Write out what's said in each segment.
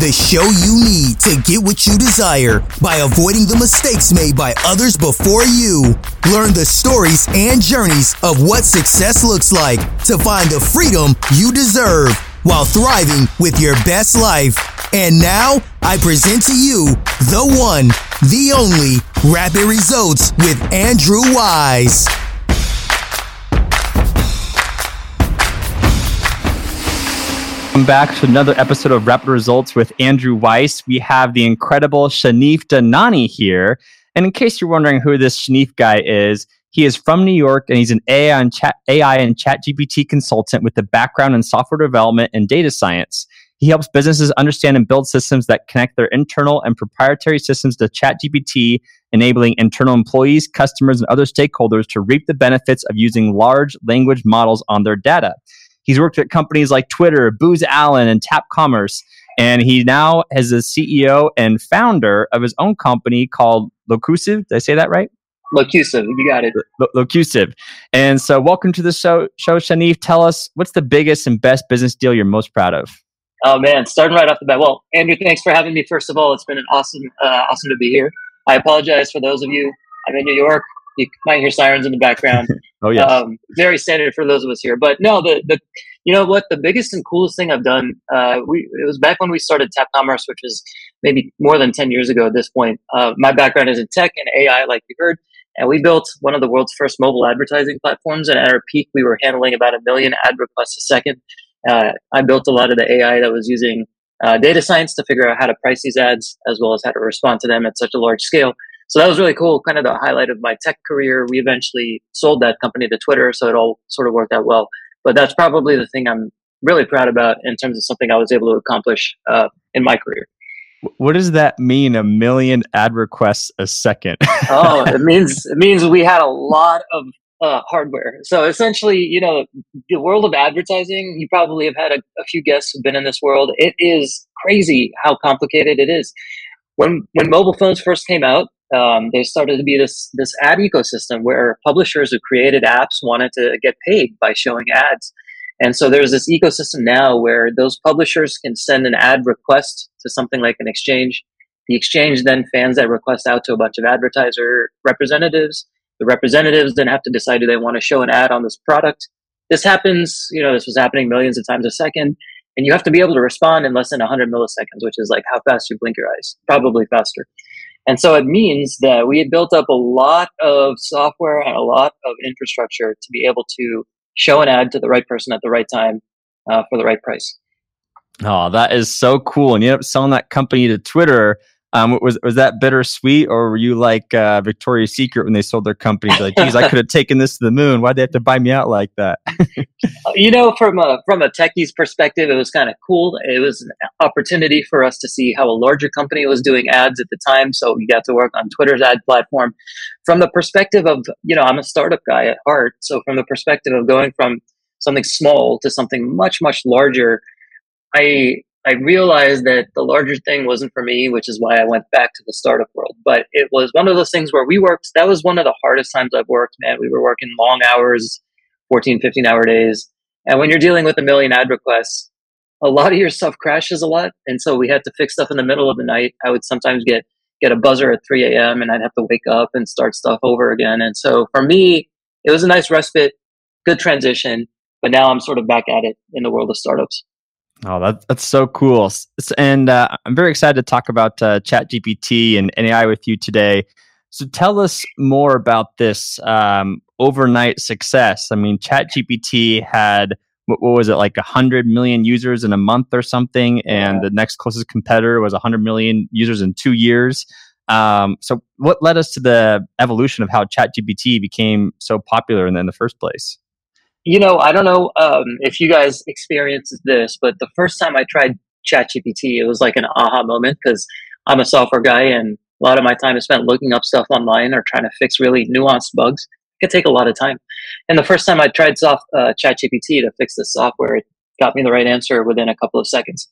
the show you need to get what you desire by avoiding the mistakes made by others before you. Learn the stories and journeys of what success looks like to find the freedom you deserve while thriving with your best life. And now I present to you the one, the only Rapid Results with Andrew Wise. Welcome back to another episode of Rapid Results with Andrew Weiss. We have the incredible Shanif Dhanani here. And in case you're wondering who this Shanif guy is, he is from New York and he's an AI and chat, AI and ChatGPT consultant with a background in software development and data science. He helps businesses understand and build systems that connect their internal and proprietary systems to ChatGPT, enabling internal employees, customers, and other stakeholders to reap the benefits of using large language models on their data. He's worked at companies like Twitter, Booz Allen, and TapCommerce. And he now is a CEO and founder of his own company called Locusive. Did I say that right? Locusive, you got it. L- Locusive. And so, welcome to the show, show, Shanif. Tell us what's the biggest and best business deal you're most proud of? Oh man, starting right off the bat. Well, Andrew, thanks for having me. First of all, it's been an awesome, uh, awesome to be here. I apologize for those of you. I'm in New York. You might hear sirens in the background. oh yeah, um, very standard for those of us here. But no, the the you know what the biggest and coolest thing I've done. Uh, we it was back when we started TapCommerce, which is maybe more than ten years ago at this point. Uh, my background is in tech and AI, like you heard, and we built one of the world's first mobile advertising platforms. And at our peak, we were handling about a million ad requests a second. Uh, I built a lot of the AI that was using uh, data science to figure out how to price these ads as well as how to respond to them at such a large scale. So that was really cool, kind of the highlight of my tech career. We eventually sold that company to Twitter, so it all sort of worked out well. But that's probably the thing I'm really proud about in terms of something I was able to accomplish uh, in my career. What does that mean? A million ad requests a second? oh, it means it means we had a lot of uh, hardware. So essentially, you know, the world of advertising. You probably have had a, a few guests who've been in this world. It is crazy how complicated it is. When when mobile phones first came out, um, there started to be this this ad ecosystem where publishers who created apps wanted to get paid by showing ads. And so there's this ecosystem now where those publishers can send an ad request to something like an exchange. The exchange then fans that request out to a bunch of advertiser representatives. The representatives then have to decide do they want to show an ad on this product. This happens, you know, this was happening millions of times a second. And you have to be able to respond in less than 100 milliseconds, which is like how fast you blink your eyes, probably faster. And so it means that we had built up a lot of software and a lot of infrastructure to be able to show an ad to the right person at the right time uh, for the right price. Oh, that is so cool. And you ended up selling that company to Twitter um, was was that bittersweet, or were you like uh, Victoria's Secret when they sold their company? Like, geez, I could have taken this to the moon. Why'd they have to buy me out like that? you know, from a from a techie's perspective, it was kind of cool. It was an opportunity for us to see how a larger company was doing ads at the time. So we got to work on Twitter's ad platform. From the perspective of, you know, I'm a startup guy at heart. So from the perspective of going from something small to something much much larger, I I realized that the larger thing wasn't for me, which is why I went back to the startup world. But it was one of those things where we worked, that was one of the hardest times I've worked, man. We were working long hours, 14, 15 hour days. And when you're dealing with a million ad requests, a lot of your stuff crashes a lot. And so we had to fix stuff in the middle of the night. I would sometimes get, get a buzzer at 3 a.m. and I'd have to wake up and start stuff over again. And so for me, it was a nice respite, good transition. But now I'm sort of back at it in the world of startups. Oh, that, that's so cool. And uh, I'm very excited to talk about uh, ChatGPT and, and AI with you today. So tell us more about this um, overnight success. I mean, ChatGPT had, what, what was it, like 100 million users in a month or something, and yeah. the next closest competitor was 100 million users in two years. Um, so, what led us to the evolution of how ChatGPT became so popular in, in the first place? You know, I don't know um, if you guys experienced this, but the first time I tried ChatGPT, it was like an aha moment because I'm a software guy and a lot of my time is spent looking up stuff online or trying to fix really nuanced bugs. It can take a lot of time. And the first time I tried soft, uh, ChatGPT to fix this software, it got me the right answer within a couple of seconds.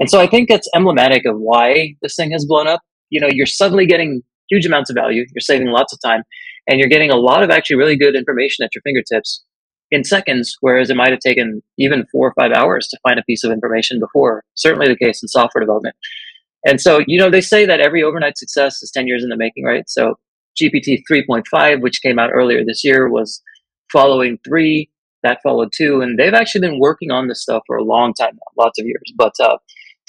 And so I think that's emblematic of why this thing has blown up. You know, you're suddenly getting huge amounts of value, you're saving lots of time, and you're getting a lot of actually really good information at your fingertips in seconds, whereas it might have taken even four or five hours to find a piece of information before. Certainly the case in software development. And so, you know, they say that every overnight success is 10 years in the making, right? So GPT 3.5, which came out earlier this year, was following three, that followed two, and they've actually been working on this stuff for a long time now, lots of years. But uh,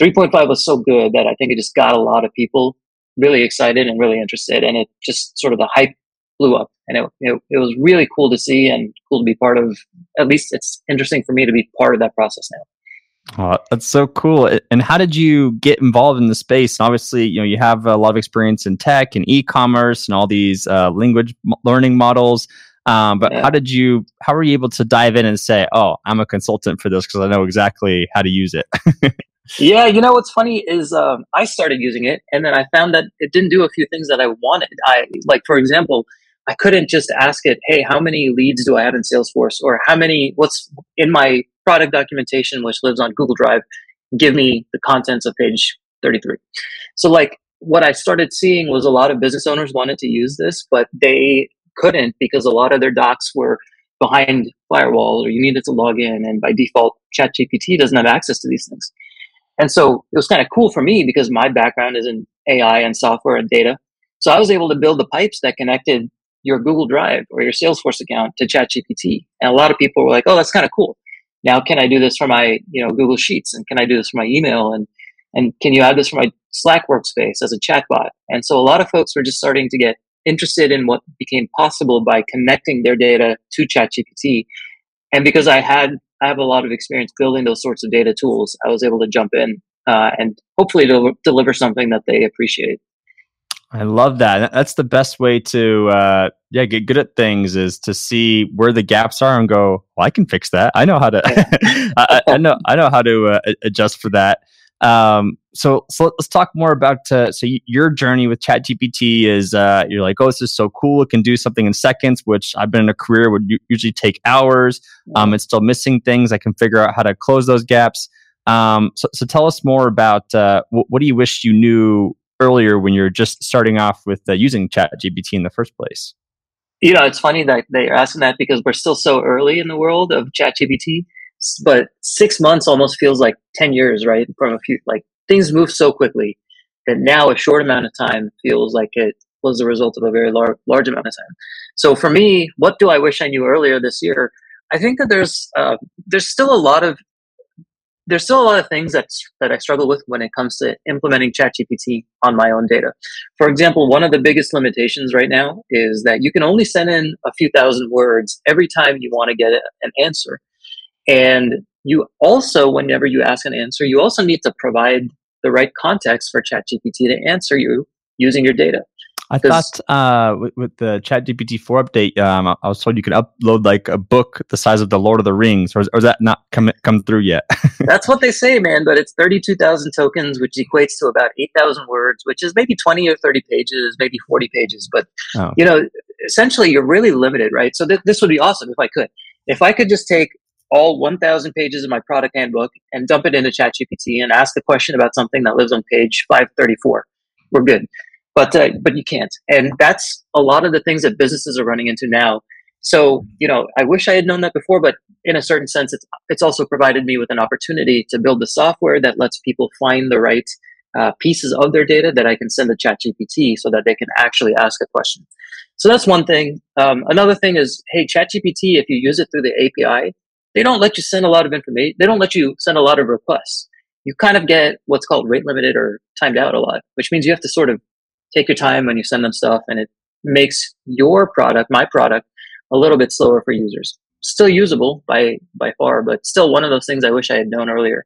3.5 was so good that I think it just got a lot of people really excited and really interested, and it just sort of the hype blew up, and it, it, it was really cool to see and cool to be part of. At least it's interesting for me to be part of that process now. Oh, that's so cool. And how did you get involved in the space? And obviously, you know, you have a lot of experience in tech and e-commerce and all these uh, language learning models. Um, but yeah. how did you, how were you able to dive in and say, oh, I'm a consultant for this because I know exactly how to use it? yeah, you know what's funny is um, I started using it and then I found that it didn't do a few things that I wanted. I like, for example, I couldn't just ask it, hey, how many leads do I have in Salesforce, or how many, what's in my product documentation, which lives on Google Drive, give me the contents of page 33. So, like, what I started seeing was a lot of business owners wanted to use this, but they couldn't because a lot of their docs were behind firewall or you needed to log in. And by default, ChatGPT doesn't have access to these things. And so it was kind of cool for me because my background is in AI and software and data. So I was able to build the pipes that connected your Google Drive or your Salesforce account to ChatGPT. And a lot of people were like, oh, that's kind of cool. Now can I do this for my, you know, Google Sheets and can I do this for my email and and can you add this for my Slack workspace as a chatbot? And so a lot of folks were just starting to get interested in what became possible by connecting their data to ChatGPT. And because I had, I have a lot of experience building those sorts of data tools, I was able to jump in uh, and hopefully del- deliver something that they appreciate. I love that. That's the best way to, uh, yeah, get good at things is to see where the gaps are and go. Well, I can fix that. I know how to. I, I, know. I know how to uh, adjust for that. Um, so, so let's talk more about uh, so your journey with ChatGPT is uh, you're like, oh, this is so cool. It can do something in seconds, which I've been in a career would usually take hours. Um, it's still missing things. I can figure out how to close those gaps. Um, so, so tell us more about uh, what, what do you wish you knew earlier when you're just starting off with uh, using ChatGPT in the first place? You know, it's funny that they're asking that because we're still so early in the world of ChatGPT but six months almost feels like 10 years, right? From a few, like things move so quickly that now a short amount of time feels like it was the result of a very large, large amount of time. So for me, what do I wish I knew earlier this year? I think that there's, uh, there's still a lot of, there's still a lot of things that, that I struggle with when it comes to implementing ChatGPT on my own data. For example, one of the biggest limitations right now is that you can only send in a few thousand words every time you want to get an answer. And you also, whenever you ask an answer, you also need to provide the right context for ChatGPT to answer you using your data. I thought uh, with, with, the ChatGPT 4 update, um, I was told you could upload like a book the size of the Lord of the Rings, or, or is that not come come through yet? That's what they say, man. But it's 32,000 tokens, which equates to about 8,000 words, which is maybe 20 or 30 pages, maybe 40 pages. But, oh. you know, essentially you're really limited, right? So th- this would be awesome if I could. If I could just take all 1,000 pages of my product handbook and dump it into ChatGPT and ask the question about something that lives on page 534. We're good. But, uh, but you can't. And that's a lot of the things that businesses are running into now. So, you know, I wish I had known that before, but in a certain sense, it's, it's also provided me with an opportunity to build the software that lets people find the right uh, pieces of their data that I can send to ChatGPT so that they can actually ask a question. So that's one thing. Um, another thing is, hey, ChatGPT, if you use it through the API, they don't let you send a lot of information. They don't let you send a lot of requests. You kind of get what's called rate limited or timed out a lot, which means you have to sort of take your time when you send them stuff and it makes your product, my product, a little bit slower for users. Still usable by, by far, but still one of those things I wish I had known earlier.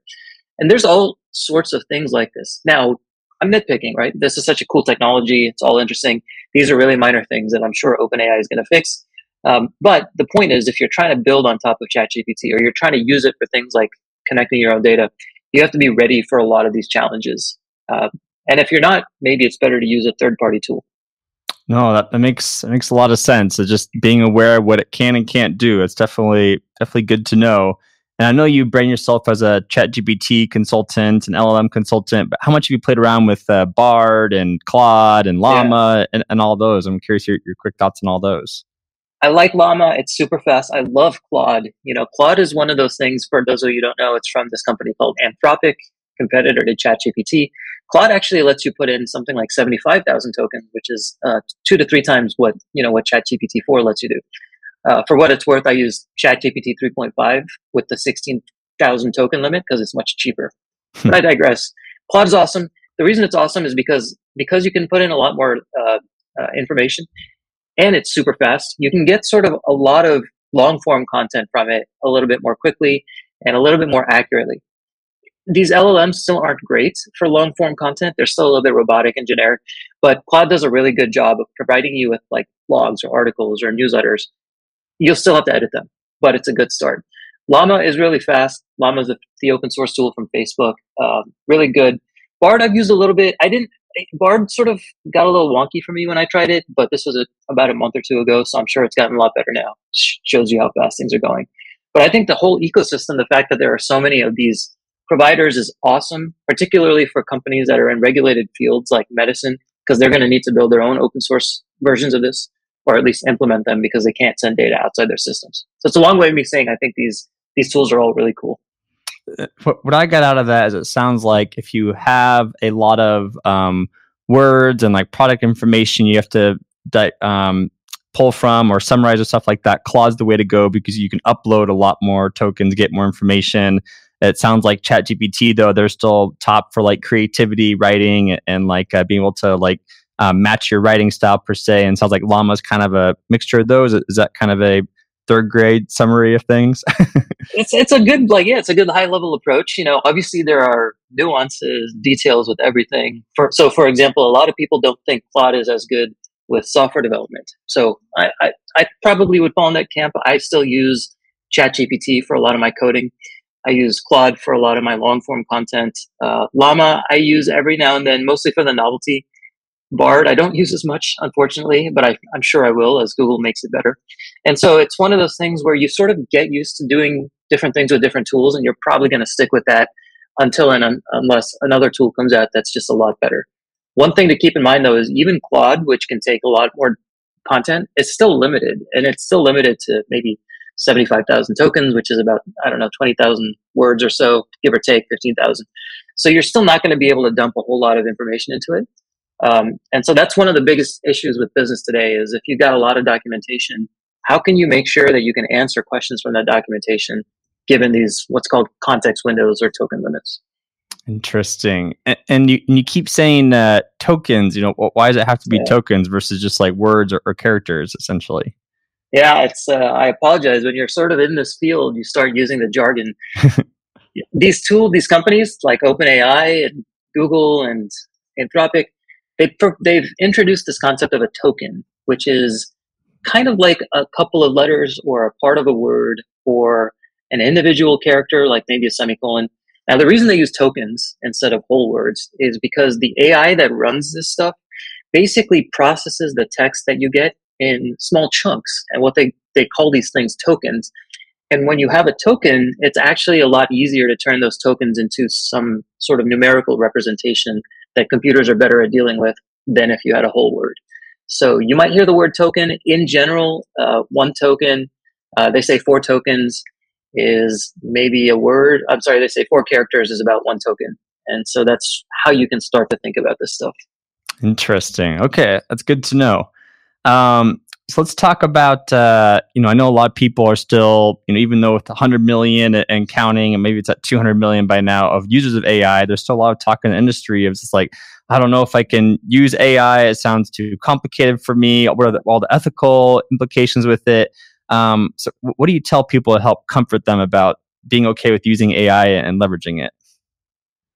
And there's all sorts of things like this. Now, I'm nitpicking, right? This is such a cool technology. It's all interesting. These are really minor things that I'm sure OpenAI is going to fix. Um, but the point is, if you're trying to build on top of ChatGPT or you're trying to use it for things like connecting your own data, you have to be ready for a lot of these challenges. Uh, and if you're not, maybe it's better to use a third-party tool. No, that, that makes that makes a lot of sense. It's just being aware of what it can and can't do. It's definitely definitely good to know. And I know you brand yourself as a ChatGPT consultant, and LLM consultant, but how much have you played around with uh, Bard and Claude and Llama yeah. and, and all those? I'm curious your, your quick thoughts on all those. I like Llama. It's super fast. I love Claude. You know, Claude is one of those things. For those of you who don't know, it's from this company called Anthropic, competitor to ChatGPT. Claude actually lets you put in something like seventy-five thousand tokens, which is uh, two to three times what you know what ChatGPT four lets you do. Uh, for what it's worth, I use ChatGPT three point five with the sixteen thousand token limit because it's much cheaper. but I digress. Claude is awesome. The reason it's awesome is because because you can put in a lot more uh, uh information and it's super fast. You can get sort of a lot of long form content from it a little bit more quickly and a little bit more accurately. These LLMs still aren't great for long form content. They're still a little bit robotic and generic, but Claude does a really good job of providing you with like blogs or articles or newsletters. You'll still have to edit them, but it's a good start. Llama is really fast. Llama is the open source tool from Facebook. Um, really good. Bard I've used a little bit. I didn't Bard sort of got a little wonky for me when I tried it, but this was a, about a month or two ago, so I'm sure it's gotten a lot better now. Shows you how fast things are going. But I think the whole ecosystem, the fact that there are so many of these providers is awesome, particularly for companies that are in regulated fields like medicine, because they're going to need to build their own open source versions of this, or at least implement them because they can't send data outside their systems. So it's a long way of me saying I think these these tools are all really cool what I got out of that is it sounds like if you have a lot of um, words and like product information you have to um, pull from or summarize or stuff like that, Claude's the way to go because you can upload a lot more tokens, get more information. It sounds like ChatGPT though they're still top for like creativity, writing, and like uh, being able to like um, match your writing style per se. And sounds like Llama's kind of a mixture of those. Is that kind of a third grade summary of things? it's it's a good like yeah, it's a good high level approach. You know, obviously there are nuances, details with everything. For so for example, a lot of people don't think Claude is as good with software development. So I, I, I probably would fall in that camp. I still use ChatGPT for a lot of my coding. I use Claude for a lot of my long form content. Uh, Llama I use every now and then, mostly for the novelty. Bard, I don't use as much, unfortunately, but I, am sure I will as Google makes it better. And so it's one of those things where you sort of get used to doing different things with different tools, and you're probably going to stick with that until and un- unless another tool comes out that's just a lot better. One thing to keep in mind, though, is even Claude, which can take a lot more content, is still limited, and it's still limited to maybe 75,000 tokens, which is about, I don't know, 20,000 words or so, give or take 15,000. So you're still not going to be able to dump a whole lot of information into it. Um, and so that's one of the biggest issues with business today is if you've got a lot of documentation, how can you make sure that you can answer questions from that documentation given these what's called context windows or token limits? Interesting. And, and you, and you keep saying uh, tokens, you know, why does it have to be yeah. tokens versus just like words or, or characters essentially? Yeah, it's. Uh, I apologize. When you're sort of in this field, you start using the jargon. these tools, these companies like OpenAI and Google and Anthropic, they, they've introduced this concept of a token, which is kind of like a couple of letters or a part of a word or an individual character, like maybe a semicolon. Now, the reason they use tokens instead of whole words is because the AI that runs this stuff basically processes the text that you get in small chunks and what they, they call these things tokens. And when you have a token, it's actually a lot easier to turn those tokens into some sort of numerical representation that computers are better at dealing with than if you had a whole word. So you might hear the word token. In general, uh, one token, uh, they say four tokens is maybe a word. I'm sorry, they say four characters is about one token. And so that's how you can start to think about this stuff. Interesting. Okay, that's good to know. Um, so let's talk about uh, you know I know a lot of people are still you know even though with 100 million and counting and maybe it's at 200 million by now of users of AI there's still a lot of talk in the industry of just like I don't know if I can use AI it sounds too complicated for me. What are the, all the ethical implications with it? Um, so what do you tell people to help comfort them about being okay with using AI and leveraging it?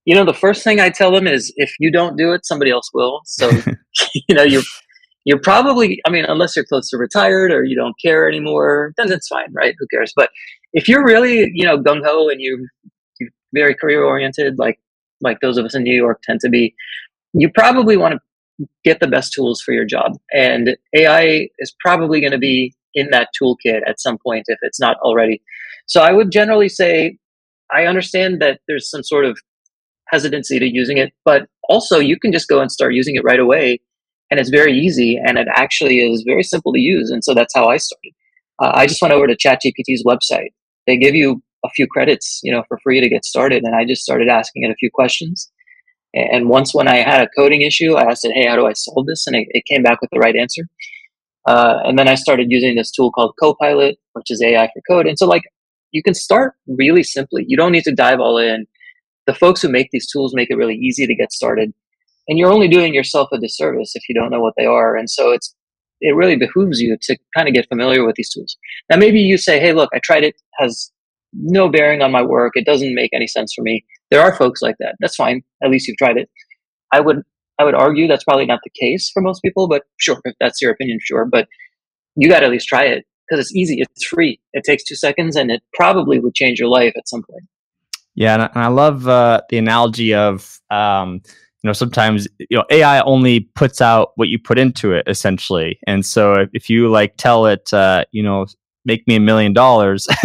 You know the first thing I tell them is if you don't do it somebody else will. So you know you you're probably, I mean, unless you're close to retired or you don't care anymore, then it's fine, right? Who cares? But if you're really, you know, gung ho and you you're very career oriented, like like those of us in New York tend to be, you probably want to get the best tools for your job. And AI is probably going to be in that toolkit at some point if it's not already. So I would generally say I understand that there's some sort of hesitancy to using it, but also you can just go and start using it right away and it's very easy and it actually is very simple to use. And so that's how I started. Uh, I just went over to ChatGPT's website. They give you a few credits, you know, for free to get started. And I just started asking it a few questions. And once when I had a coding issue, I asked it, "Hey, how do I solve this?" And it, it came back with the right answer. Uh, and then I started using this tool called Copilot, which is AI for code. And so, like, you can start really simply. You don't need to dive all in. The folks who make these tools make it really easy to get started. And you're only doing yourself a disservice if you don't know what they are. And so it's it really behooves you to kind of get familiar with these tools. Now, maybe you say, "Hey, look, I tried it. Has no bearing on my work. It doesn't make any sense for me. There are folks like that. That's fine. At least you've tried it. I would I would argue that's probably not the case for most people, but sure, if that's your opinion, sure. But you got to at least try it because it's easy. It's free. It takes two seconds, and it probably would change your life at some point. Yeah, and I love uh, the analogy of um, you know sometimes you know AI only puts out what you put into it essentially, and so if you like tell it uh, you know make me a million dollars,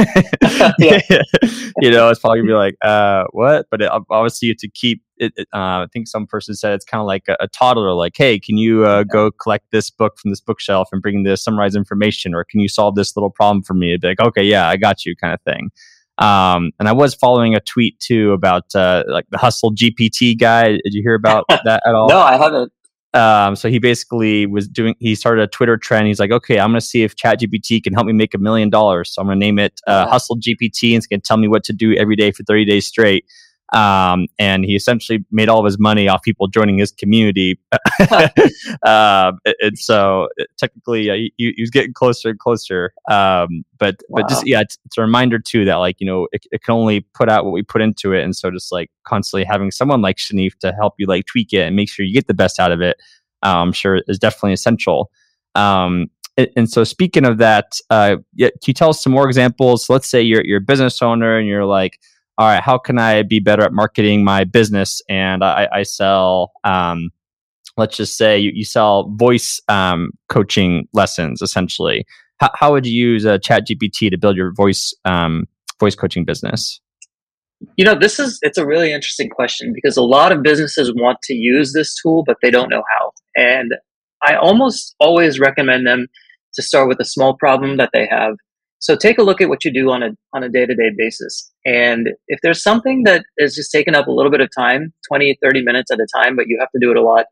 you know, it's probably gonna be like, uh, what? But it, obviously, to keep it, it uh, I think some person said it's kind of like a, a, toddler, like, hey, can you uh, go collect this book from this bookshelf and bring the summarized information, or can you solve this little problem for me? It'd be like, okay, yeah, I got you, kind of thing. Um, and I was following a tweet too about uh, like the Hustle GPT guy. Did you hear about that at all? no, I haven't. Um, so he basically was doing, he started a Twitter trend. He's like, okay, I'm going to see if ChatGPT can help me make a million dollars. So I'm going to name it uh, Hustle GPT and it's going to tell me what to do every day for 30 days straight. Um, and he essentially made all of his money off people joining his community. uh, and so technically, uh, he, he, was getting closer and closer. Um, but wow. but just yeah, it's, it's, a reminder too that like you know it, it, can only put out what we put into it, and so just like constantly having someone like Shanif to help you like tweak it and make sure you get the best out of it, uh, I'm sure is definitely essential. Um, and so speaking of that, uh, can you tell us some more examples? Let's say you're you're a business owner and you're like all right, how can I be better at marketing my business? And I, I sell, um, let's just say you, you sell voice um, coaching lessons essentially. How, how would you use ChatGPT to build your voice um, voice coaching business? You know, this is it's a really interesting question because a lot of businesses want to use this tool, but they don't know how. And I almost always recommend them to start with a small problem that they have so take a look at what you do on a on a day-to-day basis. And if there's something that is just taking up a little bit of time, 20, 30 minutes at a time, but you have to do it a lot,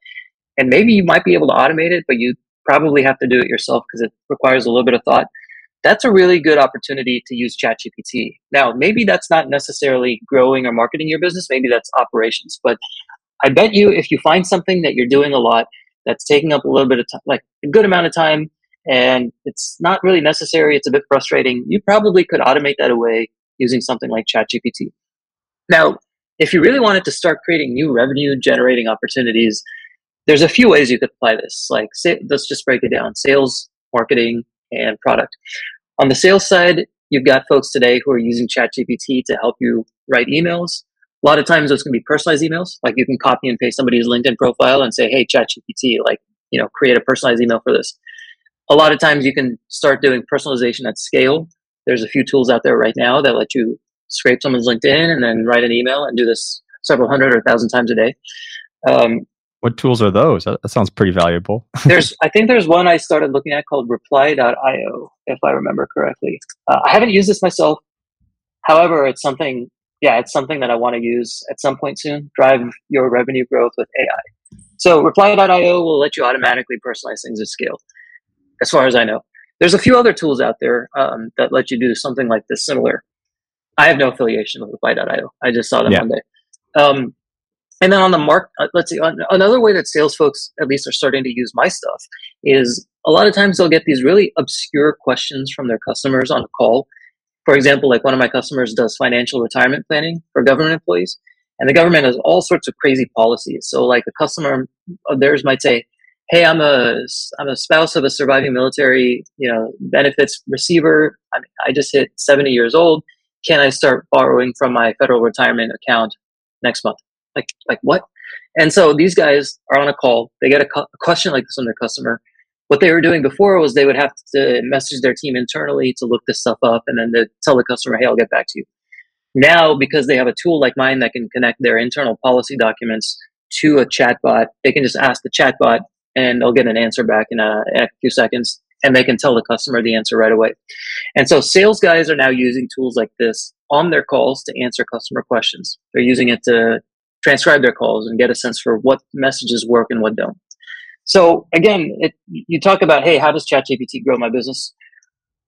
and maybe you might be able to automate it, but you probably have to do it yourself because it requires a little bit of thought. That's a really good opportunity to use ChatGPT. Now, maybe that's not necessarily growing or marketing your business, maybe that's operations, but I bet you if you find something that you're doing a lot that's taking up a little bit of time, like a good amount of time, and it's not really necessary. It's a bit frustrating. You probably could automate that away using something like ChatGPT. Now, if you really wanted to start creating new revenue generating opportunities, there's a few ways you could apply this. Like, say, let's just break it down sales, marketing, and product. On the sales side, you've got folks today who are using ChatGPT to help you write emails. A lot of times those can be personalized emails. Like you can copy and paste somebody's LinkedIn profile and say, hey, ChatGPT, like, you know, create a personalized email for this a lot of times you can start doing personalization at scale. There's a few tools out there right now that let you scrape someone's LinkedIn and then write an email and do this several hundred or thousand times a day. Um, what tools are those? That, that sounds pretty valuable. there's, I think there's one I started looking at called Reply.io, if I remember correctly. Uh, I haven't used this myself. However, it's something, yeah, it's something that I want to use at some point soon. Drive your revenue growth with AI. So Reply.io will let you automatically personalize things at scale as far as I know. There's a few other tools out there um, that let you do something like this similar. I have no affiliation with Reply.io. I just saw them yeah. one day. Um, and then on the mark, uh, let's see, another way that sales folks at least are starting to use my stuff is a lot of times they'll get these really obscure questions from their customers on a call. For example, like one of my customers does financial retirement planning for government employees, and the government has all sorts of crazy policies. So, like a customer of theirs might say, hey, I'm a I'm a spouse of a surviving military, you know, benefits receiver. I, mean, I just hit 70 years old. Can I start borrowing from my federal retirement account next month? Like like what? And so these guys are on a call. They get a, cu- a question like this from their customer. What they were doing before was they would have to message their team internally to look this stuff up, and then to tell the customer, "Hey, I'll get back to you." Now, because they have a tool like mine that can connect their internal policy documents to a chatbot, they can just ask the chatbot, and they'll get an answer back in a, in a few seconds and they can tell the customer the answer right away. And so sales guys are now using tools like this on their calls to answer customer questions. They're using it to transcribe their calls and get a sense for what messages work and what don't. So again, it, you talk about, hey, how does ChatGPT grow my business?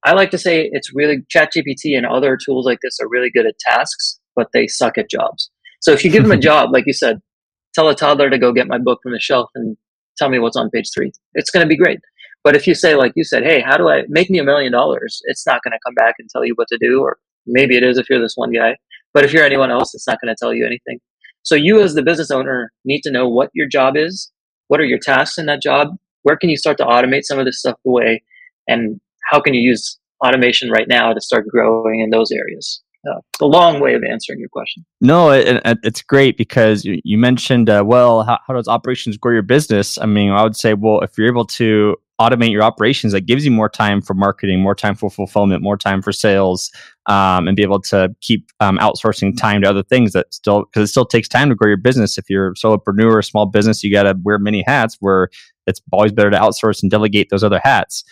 I like to say it's really ChatGPT and other tools like this are really good at tasks, but they suck at jobs. So if you give them a job, like you said, tell a toddler to go get my book from the shelf and tell me what's on page three. It's going to be great. But if you say, like you said, hey, how do I make me a million dollars? It's not going to come back and tell you what to do, or maybe it is if you're this one guy. But if you're anyone else, it's not going to tell you anything. So you, as the business owner, need to know what your job is, what are your tasks in that job, where can you start to automate some of this stuff away, and how can you use automation right now to start growing in those areas? Uh, a long way of answering your question. No, it, it, it's great because you, you mentioned, uh, well, how, how does operations grow your business? I mean, I would say, well, if you're able to automate your operations that gives you more time for marketing more time for fulfillment more time for sales um, and be able to keep um, outsourcing time to other things that still because it still takes time to grow your business if you're a solopreneur or a small business you got to wear many hats where it's always better to outsource and delegate those other hats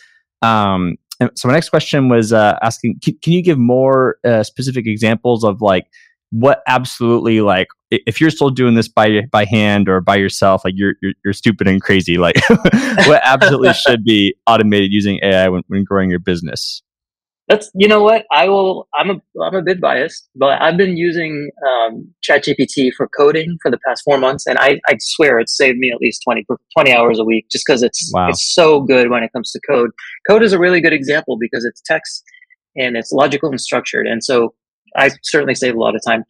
um, so my next question was uh, asking can, can, you give more uh, specific examples of like what absolutely like if you're still doing this by by hand or by yourself like you're you're, you're stupid and crazy like what absolutely should be automated using ai when, when growing your business that's you know what i will i'm a i'm a bit biased but i've been using um, chatgpt for coding for the past four months and i i swear it saved me at least 20 20 hours a week just because it's wow. it's so good when it comes to code code is a really good example because it's text and it's logical and structured and so I certainly save a lot of time.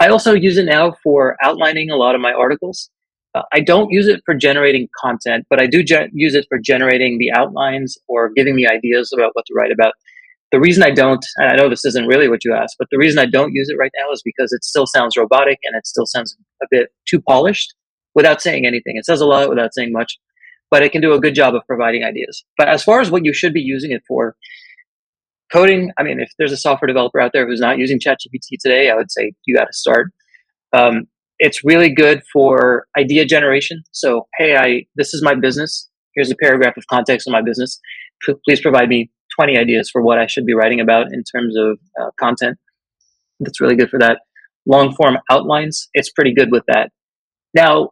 I also use it now for outlining a lot of my articles. Uh, I don't use it for generating content, but I do ge- use it for generating the outlines or giving me ideas about what to write about. The reason I don't, and I know this isn't really what you asked, but the reason I don't use it right now is because it still sounds robotic and it still sounds a bit too polished without saying anything. It says a lot without saying much, but it can do a good job of providing ideas. But as far as what you should be using it for, coding i mean if there's a software developer out there who's not using chatgpt today i would say you got to start um, it's really good for idea generation so hey i this is my business here's a paragraph of context on my business P- please provide me 20 ideas for what i should be writing about in terms of uh, content. That's really good for that. Long form outlines it's pretty good with that. Now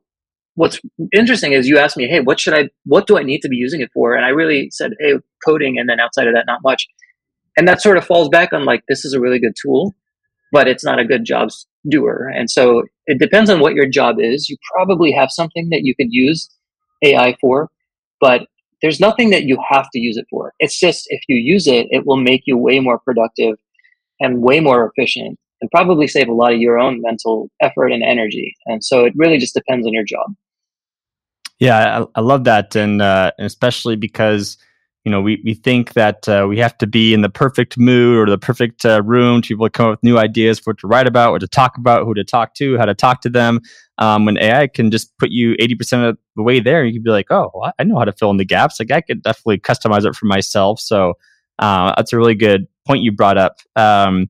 what's interesting is you asked me hey what should i what do i need to be using it for? And i really said hey coding and then outside of that not much. And that sort of falls back on like this is a really good tool but it's not a good job doer. And so it depends on what your job is. You probably have something that you could use ai for but there's nothing that you have to use it for. It's just if you use it it will make you way more productive and way more efficient and probably save a lot of your own mental effort and energy. And so it really just depends on your job. Yeah i, I love that. And uh, especially because you know, we, we think that uh, we have to be in the perfect mood or the perfect uh, room to be able to come up with new ideas for what to write about, what to talk about, who to talk to, how to talk to them. Um, when AI can just put you 80% of the way there, you can be like, oh, I know how to fill in the gaps. Like I could definitely customize it for myself. So uh, that's a really good point you brought up. Um,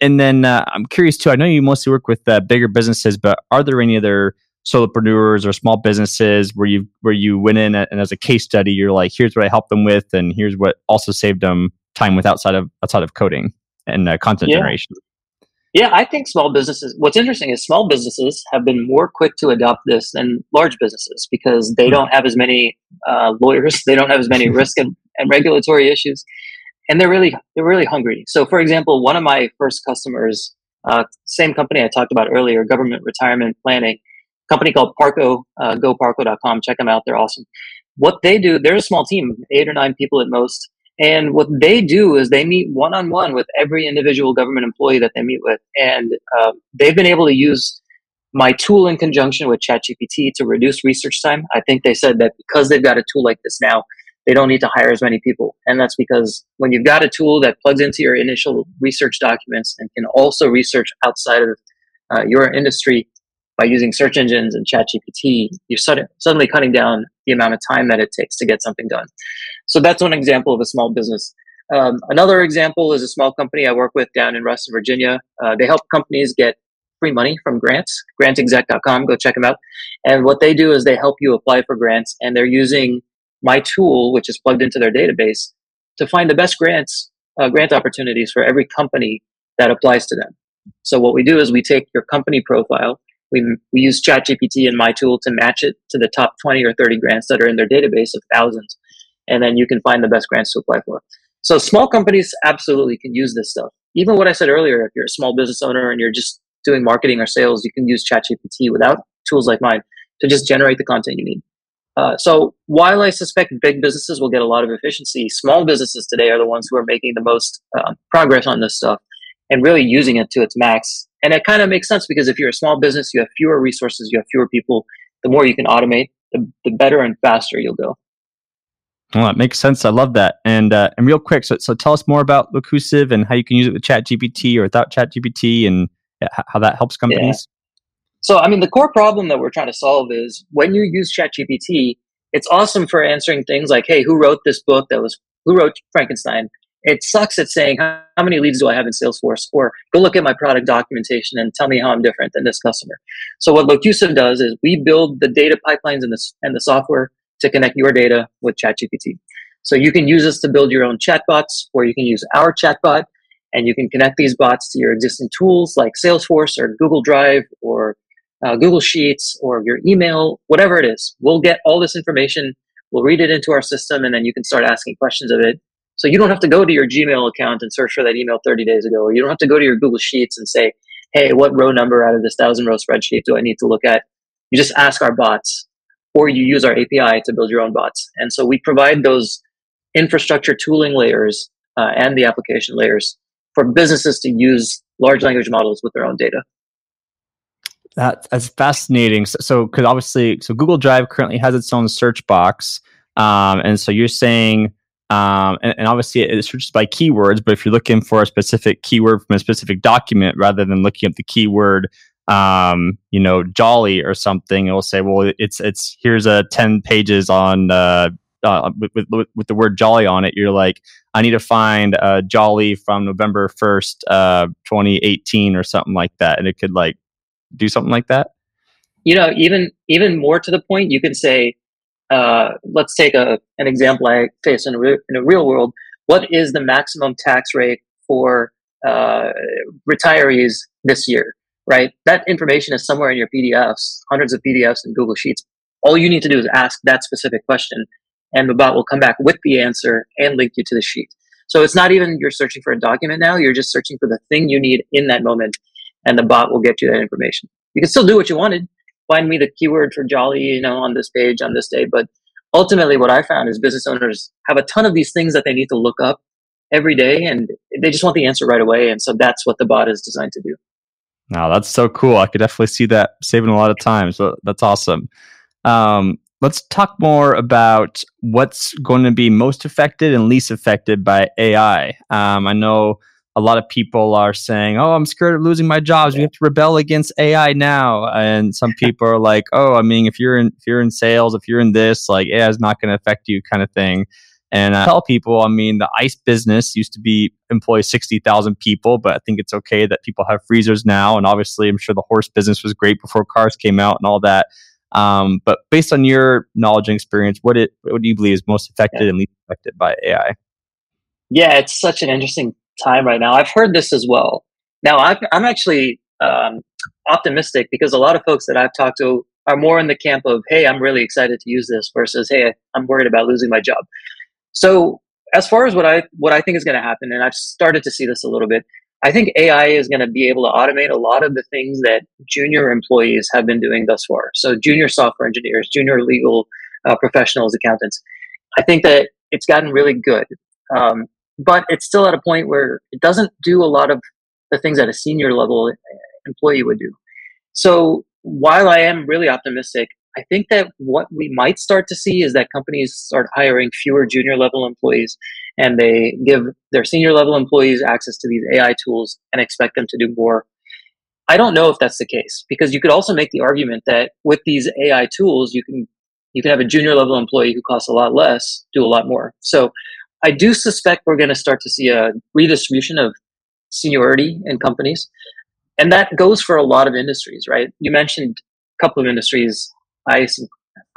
and then uh, I'm curious too, I know you mostly work with uh, bigger businesses, but are there any other solopreneurs or small businesses where you where you went in and as a case study you're like here's what i helped them with and here's what also saved them time with outside of outside of coding and uh, content yeah. generation yeah i think small businesses what's interesting is small businesses have been more quick to adopt this than large businesses because they hmm. don't have as many uh, lawyers they don't have as many risk and, and regulatory issues and they're really they're really hungry so for example one of my first customers uh, same company i talked about earlier government retirement planning company called Parco, uh, goparco.com. Check them out. They're awesome. What they do, they're a small team, eight or nine people at most. And what they do is they meet one on one with every individual government employee that they meet with. And uh, they've been able to use my tool in conjunction with ChatGPT to reduce research time. I think they said that because they've got a tool like this now, they don't need to hire as many people. And that's because when you've got a tool that plugs into your initial research documents and can also research outside of uh, your industry, by using search engines and ChatGPT, you're suddenly cutting down the amount of time that it takes to get something done. So that's one example of a small business. Um, another example is a small company I work with down in Reston, Virginia. Uh, they help companies get free money from grants, grantexec.com. Go check them out. And what they do is they help you apply for grants and they're using my tool, which is plugged into their database to find the best grants, uh, grant opportunities for every company that applies to them. So what we do is we take your company profile, we, we use ChatGPT and my tool to match it to the top 20 or 30 grants that are in their database of thousands. And then you can find the best grants to apply for. So small companies absolutely can use this stuff. Even what I said earlier, if you're a small business owner and you're just doing marketing or sales, you can use ChatGPT without tools like mine to just generate the content you need. Uh, so while I suspect big businesses will get a lot of efficiency, small businesses today are the ones who are making the most uh, progress on this stuff and really using it to its max. And it kind of makes sense because if you're a small business, you have fewer resources, you have fewer people. The more you can automate, the, the better and faster you'll go. Well, that makes sense. I love that. And uh, and real quick, so so tell us more about Locusive and how you can use it with ChatGPT or without ChatGPT, and how that helps companies. Yeah. So, I mean, the core problem that we're trying to solve is when you use ChatGPT, it's awesome for answering things like, "Hey, who wrote this book? That was who wrote Frankenstein?" It sucks at saying how, many leads do I have in Salesforce, or go look at my product documentation and tell me how I'm different than this customer. So, what Locusive does is we build the data pipelines and the and the software to connect your data with ChatGPT. So you can use this to build your own chatbots, or you can use our chatbot, and you can connect these bots to your existing tools like Salesforce or Google Drive or uh, Google Sheets or your email, whatever it is. We'll get all this information, we'll read it into our system, and then you can start asking questions of it. So you don't have to go to your Gmail account and search for that email 30 days ago, or you don't have to go to your Google Sheets and say, hey, what row number out of this thousand row spreadsheet do I need to look at? You just ask our bots or you use our API to build your own bots. And so we provide those infrastructure tooling layers uh, and the application layers for businesses to use large language models with their own data. That, that's fascinating. So, because so, obviously, so Google Drive currently has its own search box, um, and so you're saying, um, and, and, obviously it searches by keywords. But if you're looking for a specific keyword from a specific document, rather than looking up the keyword um, you know, Jolly or something, it will say, well, it's it's here's a ten pages on uh, uh, with, with, with the word Jolly on it. You're like, I need to find uh, Jolly from November first, uh, 2018, or something like that, and it could like do something like that. You know, even even more to the point, you can say, uh, let's take a an example I face in a, re- in a real world. What is the maximum tax rate for uh, retirees this year? right? That information is somewhere in your PDFs, hundreds of PDFs in Google Sheets. All you need to do is ask that specific question, and the bot will come back with the answer and link you to the sheet. So it's not even you're searching for a document now, you're just searching for the thing you need in that moment, and the bot will get you that information. You can still do what you wanted. Find me the keyword for Jolly, you know, on this page on this day. But ultimately, what I found is business owners have a ton of these things that they need to look up every day, and they just want the answer right away. And so that's what the bot is designed to do. Now that's so cool. I could definitely see that saving a lot of time. So that's awesome. Um, let's talk more about what's going to be most affected and least affected by AI. Um, I know a lot of people are saying, "Oh, I'm scared of losing my jobs. We have to rebel against AI now." And some people are like, "Oh, I mean, if you're in if you're in sales, if you're in this, like AI is not going to affect you," kind of thing. And I tell people, I mean, the ice business used to be employ 60,000 people, but I think it's okay that people have freezers now. And obviously, I'm sure the horse business was great before cars came out and all that. Um, but based on your knowledge and experience, what it what do you believe is most affected yeah. and least affected by AI? Yeah, it's such an interesting time right now. I've heard this as well. Now, I'm, I'm actually um, optimistic because a lot of folks that I've talked to are more in the camp of, hey, I'm really excited to use this versus, hey, I'm worried about losing my job. So as far as what I what I think is going to happen, and I've started to see this a little bit, I think AI is going to be able to automate a lot of the things that junior employees have been doing thus far. So junior software engineers, junior legal uh, professionals, accountants. I think that it's gotten really good, um, but it's still at a point where it doesn't do a lot of the things that a senior level uh, employee would do. So while I am really optimistic, I think that what we might start to see is that companies start hiring fewer junior level employees and they give their senior level employees access to these AI tools and expect them to do more. I don't know if that's the case because you could also make the argument that with these AI tools, you can you can have a junior level employee who costs a lot less do a lot more. So I do suspect we're going to start to see a redistribution of seniority in companies. and that goes for a lot of industries, right? You mentioned a couple of industries, ice, and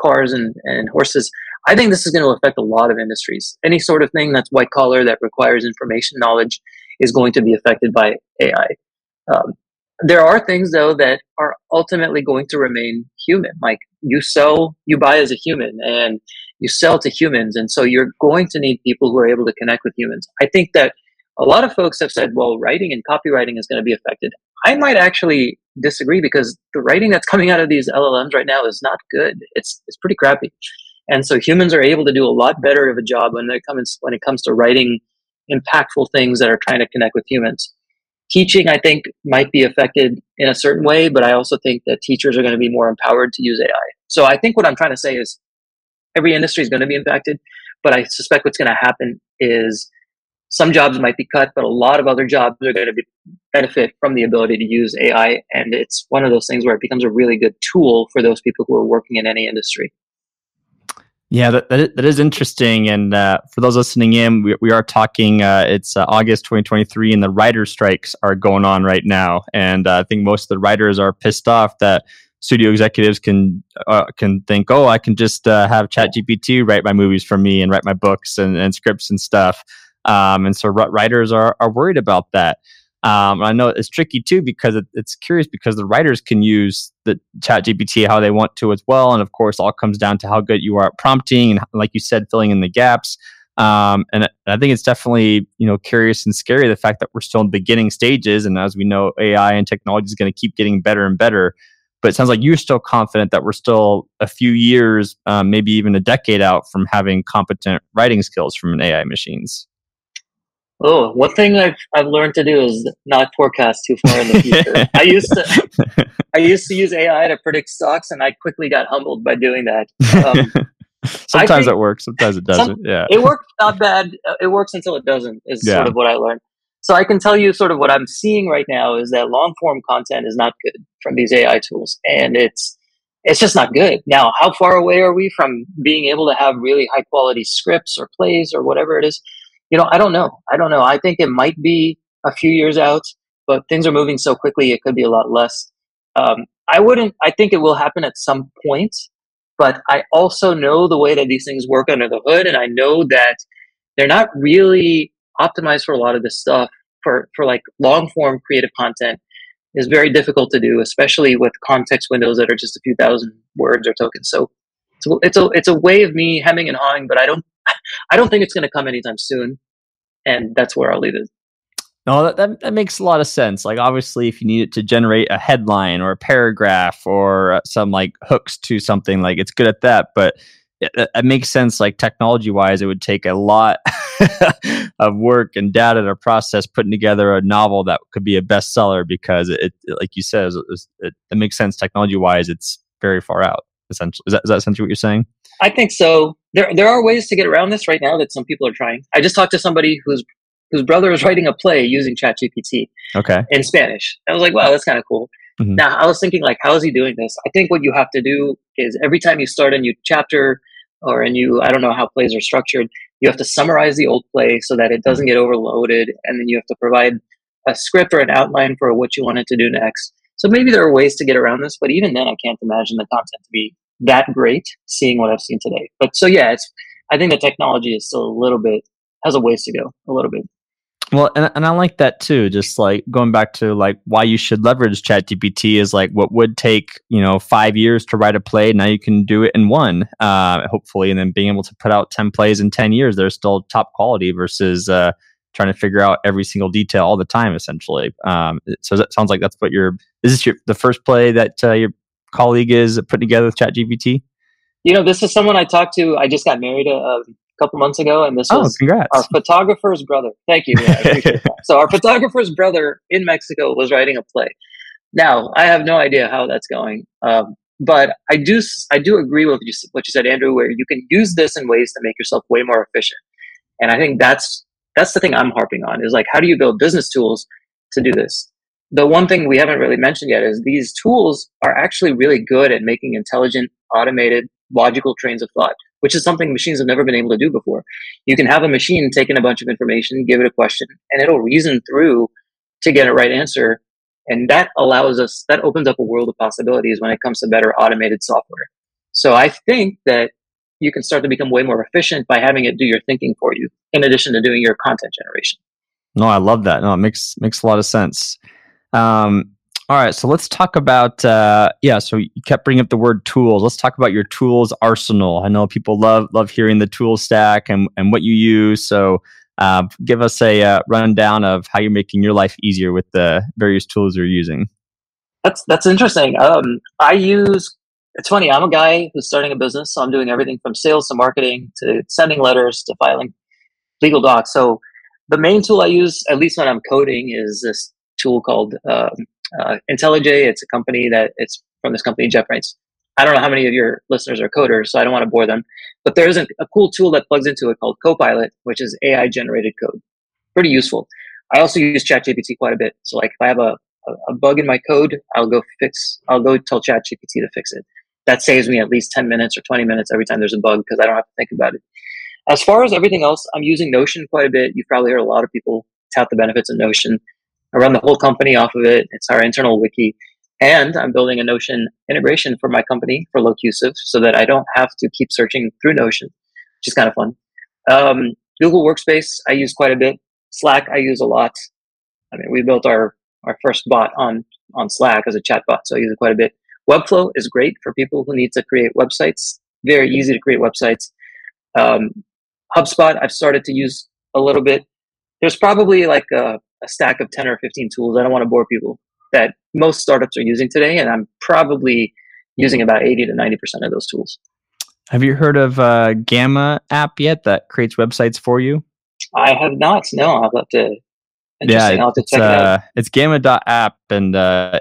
cars, and, and horses. I think this is going to affect a lot of industries. Any sort of thing that's white collar that requires information knowledge is going to be affected by AI. Um, there are things though that are ultimately going to remain human. Like you sell, you buy as a human, and you sell to humans, and so you're going to need people who are able to connect with humans. I think that a lot of folks have said, well, writing and copywriting is going to be affected. I might actually disagree because the writing that's coming out of these LLMs right now is not good. It's it's pretty crappy. And so humans are able to do a lot better of a job when it comes when it comes to writing impactful things that are trying to connect with humans. Teaching, I think, might be affected in a certain way, but I also think that teachers are going to be more empowered to use AI. So I think what I'm trying to say is every industry is going to be impacted, but I suspect what's going to happen is some jobs might be cut, but a lot of other jobs are going to be, benefit from the ability to use AI. And it's one of those things where it becomes a really good tool for those people who are working in any industry. Yeah, that, that, is, that is interesting. And uh, for those listening in, we, we are talking, uh, it's uh, August 2023, and the writer strikes are going on right now. And uh, I think most of the writers are pissed off that studio executives can uh, can think, oh, I can just uh, have ChatGPT write my movies for me and write my books and, and scripts and stuff. Um, and so writers are, are worried about that. Um, I know it's tricky too because it, it's curious because the writers can use the ChatGPT how they want to as well. And of course, all comes down to how good you are at prompting and like you said, filling in the gaps. Um, and I think it's definitely, you know, curious and scary the fact that we're still in beginning stages. And as we know, AI and technology is going to keep getting better and better. But it sounds like you're still confident that we're still a few years, um, maybe even a decade out from having competent writing skills from an AI machines. Oh, one thing I've I've learned to do is not forecast too far in the future. I used to I used to use AI to predict stocks, and I quickly got humbled by doing that. Um, sometimes it works, sometimes it doesn't. Some, yeah, it works not bad. Uh, it works until it doesn't. Is yeah. sort of what I learned. So I can tell you sort of what I'm seeing right now is that long form content is not good from these AI tools, and it's it's just not good. Now, how far away are we from being able to have really high quality scripts or plays or whatever it is? You know, I don't know. I don't know. I think it might be a few years out, but things are moving so quickly, it could be a lot less. Um, I wouldn't, I think it will happen at some point, but I also know the way that these things work under the hood. And I know that they're not really optimized for a lot of this stuff for, for like long form creative content is very difficult to do, especially with context windows that are just a few thousand words or tokens. So it's, it's a, it's a way of me hemming and hawing, but I don't I don't think it's going to come anytime soon, and that's where I'll leave it. No, that, that, that makes a lot of sense. Like, obviously, if you need it to generate a headline or a paragraph or uh, some like hooks to something, like it's good at that. But it, it makes sense, like technology wise, it would take a lot of work and data to process putting together a novel that could be a bestseller because it, it like you said, it, it makes sense technology wise. It's very far out. Essentially, is that, is that essentially what you're saying? I think so. There, there are ways to get around this right now that some people are trying. I just talked to somebody whose whose brother is writing a play using ChatGPT. Okay. In Spanish. I was like, wow, that's kind of cool. Mm-hmm. Now I was thinking, like, how is he doing this? I think what you have to do is every time you start a new chapter or a new, I don't know how plays are structured, you have to summarize the old play so that it doesn't get overloaded, and then you have to provide a script or an outline for what you want it to do next. So maybe there are ways to get around this, but even then, I can't imagine the content to be that great seeing what I've seen today. But so yeah, it's I think the technology is still a little bit has a ways to go, a little bit. Well, and, and I like that too. Just like going back to like why you should leverage ChatGPT is like what would take you know five years to write a play. Now you can do it in one, uh, hopefully, and then being able to put out ten plays in ten years. They're still top quality versus uh, trying to figure out every single detail all the time. Essentially, um, so that sounds like that's what you're. Is this your the first play that uh, you're colleague is putting together with ChatGPT? You know, this is someone I talked to. I just got married a, a couple months ago, and this oh, was congrats. our photographer's brother. Thank you. Yeah, so our photographer's brother in Mexico was writing a play. Now I have no idea how that's going, um, but I do I do agree with you, what you said, Andrew, where you can use this in ways to make yourself way more efficient. And I think that's that's the thing I'm harping on is like how do you build business tools to do this? The one thing we haven't really mentioned yet is these tools are actually really good at making intelligent, automated, logical trains of thought, which is something machines have never been able to do before. You can have a machine take in a bunch of information, give it a question, and it'll reason through to get a right answer And that allows us, that opens up a world of possibilities when it comes to better automated software. So I think that you can start to become way more efficient by having it do your thinking for you, in addition to doing your content generation. No, I love that. No, it makes makes a lot of sense. Um, all right, so let's talk about uh, yeah. So you kept bringing up the word tools. Let's talk about your tools arsenal. I know people love love hearing the tool stack and and what you use. So uh, give us a uh, rundown of how you're making your life easier with the various tools you're using. That's that's interesting. Um, I use. It's funny. I'm a guy who's starting a business, so I'm doing everything from sales to marketing to sending letters to filing legal docs. So the main tool I use, at least when I'm coding, is this tool called um, uh, IntelliJ. It's a company that it's from this company, JetBrains. I don't know how many of your listeners are coders, so I don't want to bore them. But there's a, a cool tool that plugs into it called Copilot, which is AI generated code. Pretty useful. I also use ChatGPT quite a bit. So like if I have a, a, a bug in my code, I'll go fix, I'll go tell ChatGPT to fix it. That saves me at least 10 minutes or 20 minutes every time there's a bug because I don't have to think about it. As far as everything else, I'm using Notion quite a bit. You've probably heard a lot of people tout the benefits of Notion. I run the whole company off of it. It's our internal wiki. And I'm building a Notion integration for my company for Locusive so that I don't have to keep searching through Notion, which is kind of fun. Um, Google Workspace, I use quite a bit. Slack, I use a lot. I mean, we built our, our first bot on, on Slack as a chat bot, so I use it quite a bit. Webflow is great for people who need to create websites. Very easy to create websites. Um, HubSpot, I've started to use a little bit. There's probably like a, a stack of 10 or 15 tools. I don't want to bore people that most startups are using today. And I'm probably using about 80 to 90% of those tools. Have you heard of uh, Gamma app yet that creates websites for you? I have not. No, I'll have to. Yeah, I'll have to check uh, it out. It's gamma.app and uh,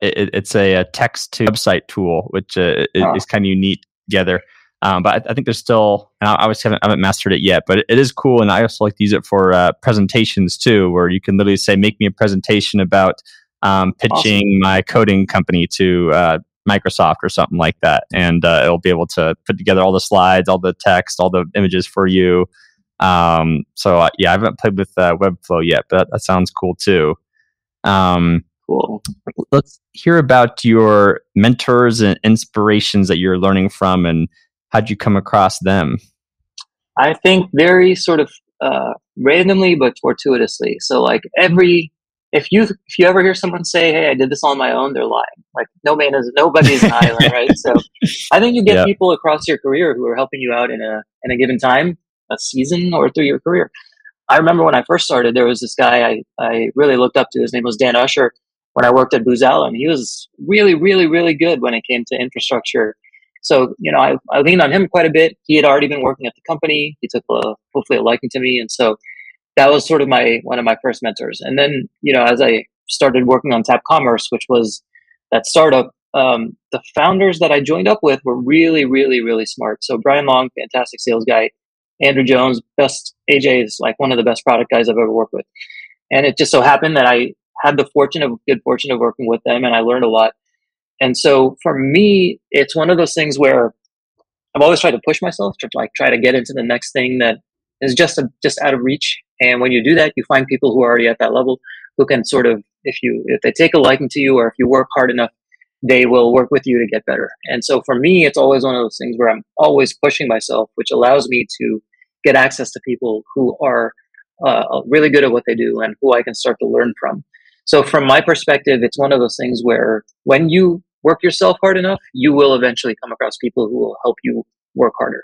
it, it's a, a text to website tool, which uh, huh. is kind of unique together. Um, but I, I, think there's still, and I obviously haven't, haven't mastered it yet, but it, it is cool. And I also like to use it for uh, presentations too, where you can literally say, make me a presentation about um, pitching awesome. my coding company to uh, Microsoft or something like that. And uh, it'll be able to put together all the slides, all the text, all the images for you. Um, so uh, yeah, I haven't played with uh, Webflow yet, but that, that sounds cool too. Um, cool. Let's hear about your mentors and inspirations that you're learning from and how'd you come across them? I think very sort of uh, randomly but fortuitously. So like every if you if you ever hear someone say, "Hey, I did this on my own," they're lying. Like no man is nobody's an island, right? So I think you get people across your career who are helping you out in a in a given time, a season, or through your career. I remember when I first started, there was this guy I, I really looked up to. His name was Dan Usher. When I worked at Booz Allen, he was really, really, really good when it came to infrastructure so, you know, I, I leaned on him quite a bit. He had already been working at the company. He took a, hopefully a liking to me. And so that was sort of my, one of my first mentors. And then, you know, as I started working on TapCommerce, which was that startup, um, the founders that I joined up with were really, really, really smart. So Brian Long, fantastic sales guy. Andrew Jones, best AJ is like one of the best product guys I've ever worked with. And it just so happened that I had the fortune of good fortune of working with them and I learned a lot. And so for me, it's one of those things where I've always tried to push myself to like try to get into the next thing that is just a, just out of reach. And when you do that, you find people who are already at that level who can sort of, if you if they take a liking to you or if you work hard enough, they will work with you to get better. And so for me, it's always one of those things where I'm always pushing myself, which allows me to get access to people who are uh, really good at what they do and who I can start to learn from. So from my perspective, it's one of those things where when you work yourself hard enough, you will eventually come across people who will help you work harder.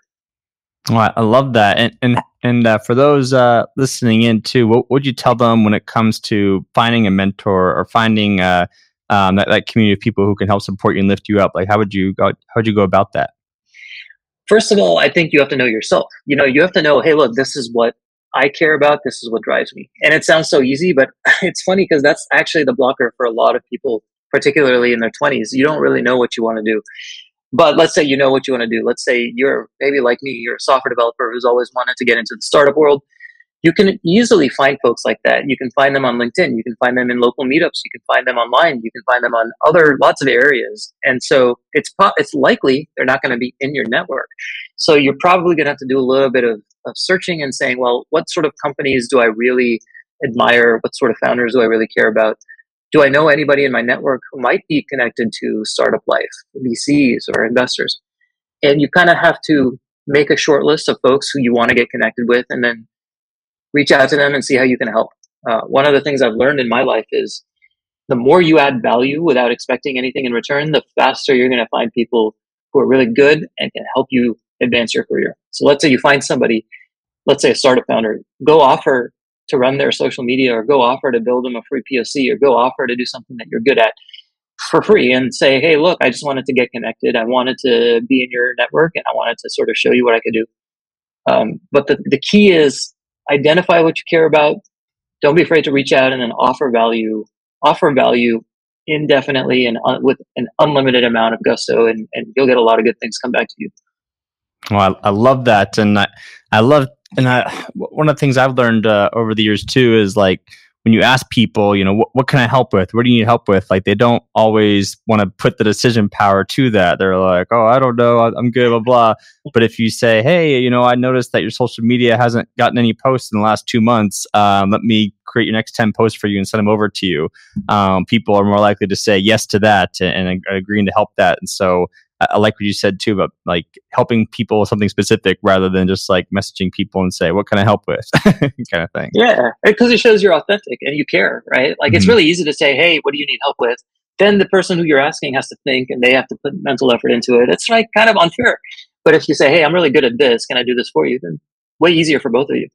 Well, I love that. And and and uh, for those uh, listening in too, what would you tell them when it comes to finding a mentor or finding uh, um, that, that community of people who can help support you and lift you up? Like, how would you go? How would you go about that? First of all, I think you have to know yourself. You know, you have to know, hey, look, this is what I care about. This is what drives me. And it sounds so easy, but it's funny because that's actually the blocker for a lot of people particularly in their 20s, you don't really know what you want to do. But let's say you know what you want to do. Let's say you're maybe like me, you're a software developer who's always wanted to get into the startup world. You can easily find folks like that. You can find them on LinkedIn. You can find them in local meetups. You can find them online. You can find them on other lots of areas. And so it's it's likely they're not going to be in your network. So you're probably going to have to do a little bit of, of searching and saying, well, what sort of companies do I really admire? What sort of founders do I really care about? Do I know anybody in my network who might be connected to startup life, VCs or investors? And you kind of have to make a short list of folks who you want to get connected with and then reach out to them and see how you can help. Uh, one of the things I've learned in my life is the more you add value without expecting anything in return, the faster you're going to find people who are really good and can help you advance your career. So let's say you find somebody, let's say a startup founder, go offer to run their social media or go offer to build them a free POC or go offer to do something that you're good at for free and say, hey, look, I just wanted to get connected. I wanted to be in your network and I wanted to sort of show you what I could do. Um, but the, the key is identify what you care about. Don't be afraid to reach out and then offer value, offer value indefinitely and un- with an unlimited amount of gusto, and, and you'll get a lot of good things come back to you. Well, I, I love that, and I, I love, and I, one of the things I've learned uh, over the years too is like when you ask people, you know, what, what can I help with? What do you need help with? Like they don't always want to put the decision power to that. They're like, oh, I don't know, I'm good, blah blah. But if you say, hey, you know, I noticed that your social media hasn't gotten any posts in the last two months. Um, let me create your next ten posts for you and send them over to you. Um, people are more likely to say yes to that and, and agreeing to help that. And so I like what you said too about like helping people with something specific rather than just like messaging people and say, what can I help with? kind of thing. Yeah. Because it shows you're authentic and you care, right? Like mm-hmm. it's really easy to say, hey, what do you need help with? Then the person who you're asking has to think and they have to put mental effort into it. It's like kind of unfair. But if you say, hey, I'm really good at this, can I do this for you? Then way easier for both of you.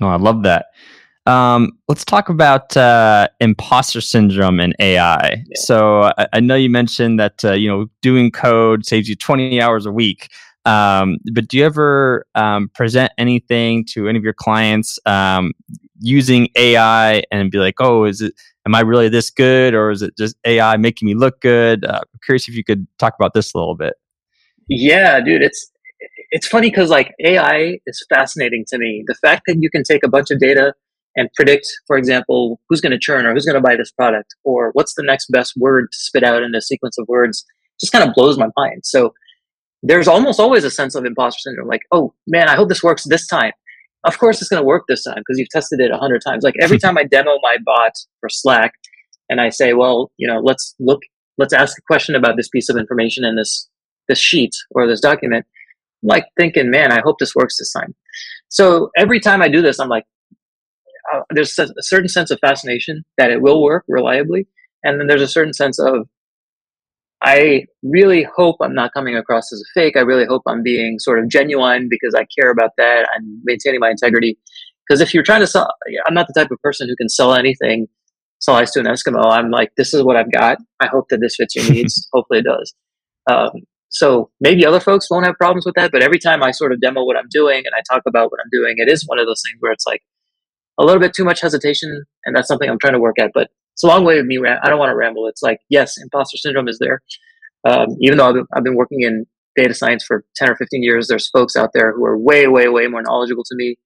Oh, I love that. Um, let's talk about uh, imposter syndrome and AI. Yeah. So I, I, know you mentioned that uh, you know doing code saves you 20 hours a week. Um, but do you ever um, present anything to any of your clients um, using AI and be like, "Oh, is it? Am I really this good, or is it just AI making me look good?" Uh, I'm curious if you could talk about this a little bit. Yeah, dude, it's it's funny because like AI is fascinating to me. The fact that you can take a bunch of data and predict, for example, who's going to churn or who's going to buy this product or what's the next best word to spit out in a sequence of words just kind of blows my mind. So there's almost always a sense of imposter syndrome like, oh man, I hope this works this time. Of course it's going to work this time because you've tested it a hundred times. Like every time I demo my bot for Slack and I say, well, you know, let's look, let's ask a question about this piece of information in this, this sheet or this document. I'm like thinking, man, I hope this works this time. So every time I do this, I'm like, uh, there's a certain sense of fascination that it will work reliably, and then there's a certain sense of I really hope I'm not coming across as a fake. I really hope I'm being sort of genuine because I care about that. I'm maintaining my integrity. Because if you're trying to sell, I'm not the type of person who can sell anything, sell ice to an Eskimo. I'm like, this is what I've got. I hope that this fits your needs. Hopefully it does. Um, so maybe other folks won't have problems with that. But every time I sort of demo what I'm doing and I talk about what I'm doing, it is one of those things where it's like, a little bit too much hesitation, and that's something I'm trying to work at. But it's a long way of me. I don't want to ramble. It's like yes, imposter syndrome is there. Um, even though I've been, I've been working in data science for 10 or 15 years, there's folks out there who are way, way, way more knowledgeable to me.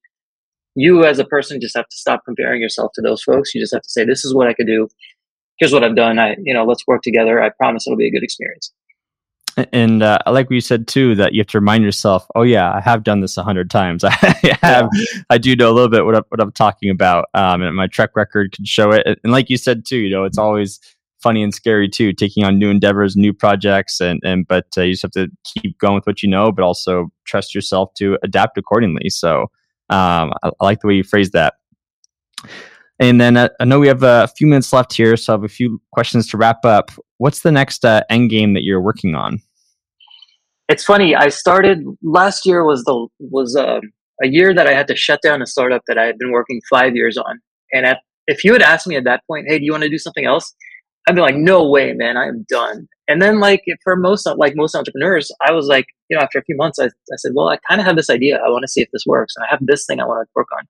You as a person just have to stop comparing yourself to those folks. You just have to say, this is what I could do. Here's what I've done. I, you know, let's work together. I promise it'll be a good experience. And uh, I like what you said too that you have to remind yourself, oh yeah, I have done this a hundred times. I have, yeah. I do know a little bit what I'm, what I'm talking about, um, and my track record can show it. And like you said too, you know, it's always funny and scary too, taking on new endeavors, new projects, and and but uh, you just have to keep going with what you know, but also trust yourself to adapt accordingly. So um, I, I like the way you phrase that. And then uh, I know we have a few minutes left here, so I have a few questions to wrap up. What's the next uh, end game that you're working on? It's funny. I started last year was the was uh, a year that I had to shut down a startup that I had been working five years on. And at, if you had asked me at that point, "Hey, do you want to do something else?" I'd be like, "No way, man! I am done." And then, like for most like most entrepreneurs, I was like, you know, after a few months, I, I said, "Well, I kind of have this idea. I want to see if this works, and I have this thing I want to work on."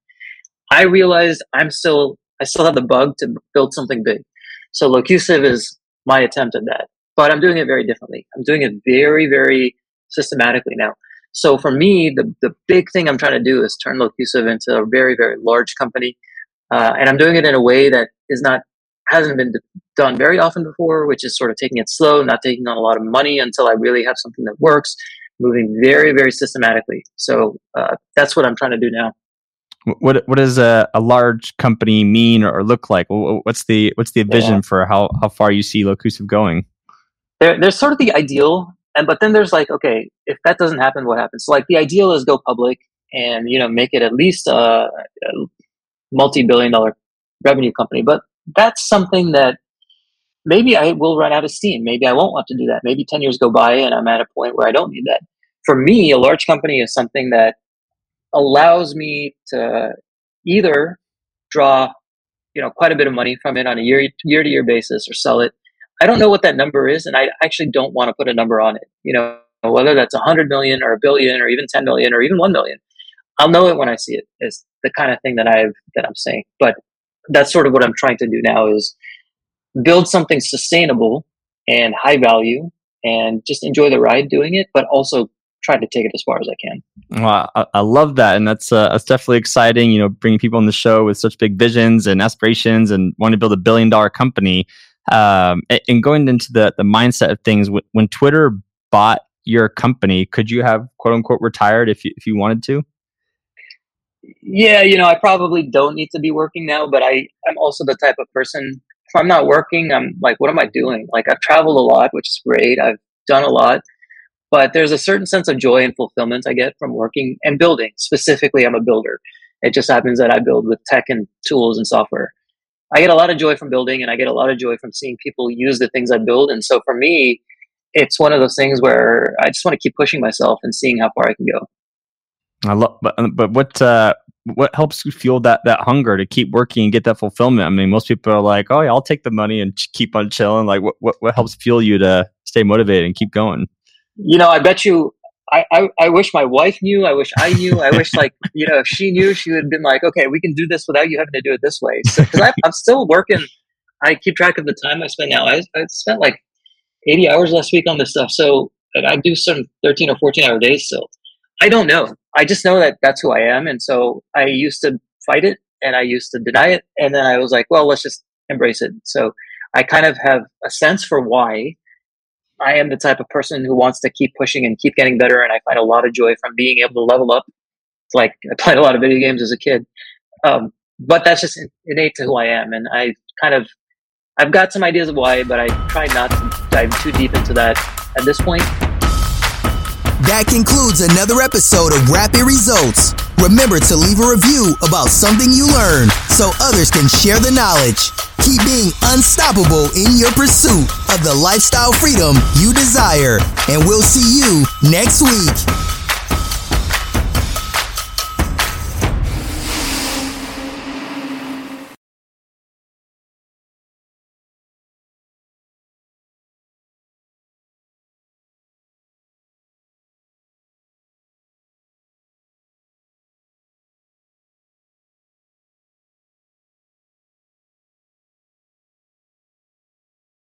I realized I'm still I still have the bug to build something big. So Locusive is my attempt at that, but I'm doing it very differently. I'm doing it very, very systematically now. So for me, the, the big thing I'm trying to do is turn Locusive into a very, very large company. Uh, and I'm doing it in a way that is not, hasn't been done very often before, which is sort of taking it slow, not taking on a lot of money until I really have something that works, moving very, very systematically. So uh, that's what I'm trying to do now. What what does a, a large company mean or look like? What's the what's the vision yeah. for how, how far you see Locusive going? There, there's sort of the ideal, and but then there's like, okay, if that doesn't happen, what happens? So like the ideal is go public and you know make it at least a, a multi-billion dollar revenue company. But that's something that maybe I will run out of steam. Maybe I won't want to do that. Maybe 10 years go by and I'm at a point where I don't need that. For me, a large company is something that allows me to either draw, you know, quite a bit of money from it on a year year to year basis or sell it. I don't know what that number is and I actually don't want to put a number on it. You know, whether that's a 100 million or a billion or even 10 million or even 1 million. I'll know it when I see it. Is the kind of thing that I've that I'm saying. But that's sort of what I'm trying to do now is build something sustainable and high value and just enjoy the ride doing it, but also try to take it as far as I can. Well, I, I love that, and that's uh, that's definitely exciting. You know, bringing people on the show with such big visions and aspirations, and wanting to build a billion dollar company. Um, and going into the the mindset of things, when Twitter bought your company, could you have quote unquote retired if you if you wanted to? yeah, you know, I probably don't need to be working now, but I, I'm also the type of person, if I'm not working, I'm like, what am I doing? Like, I've traveled a lot, which is great. I've done a lot, but there's a certain sense of joy and fulfillment I get from working and building. Specifically, I'm a builder. It just happens that I build with tech and tools and software. I get a lot of joy from building and I get a lot of joy from seeing people use the things I build. And so for me, it's one of those things where I just want to keep pushing myself and seeing how far I can go. I love, but but what uh, what helps you fuel that that hunger to keep working and get that fulfillment? I mean, most people are like, "Oh, yeah, I'll take the money and keep on chilling." Like, what what what helps fuel you to stay motivated and keep going? You know, I bet you. I, I, I wish my wife knew. I wish I knew. I wish, like, you know, if she knew, she would have been like, okay, we can do this without you having to do it this way. Because so, I'm still working. I keep track of the time I spend now. I, I spent like 80 hours last week on this stuff. So I do some 13 or 14 hour days still. I don't know. I just know that that's who I am. And so I used to fight it and I used to deny it. And then I was like, well, let's just embrace it. So I kind of have a sense for why I am the type of person who wants to keep pushing and keep getting better. And I find a lot of joy from being able to level up. It's like I played a lot of video games as a kid. Um, but that's just innate to who I am. And I kind of, I've got some ideas of why, but I try not to dive too deep into that at this point. That concludes another episode of Rapid Results. Remember to leave a review about something you learned so others can share the knowledge. Keep being unstoppable in your pursuit of the lifestyle freedom you desire, and we'll see you next week.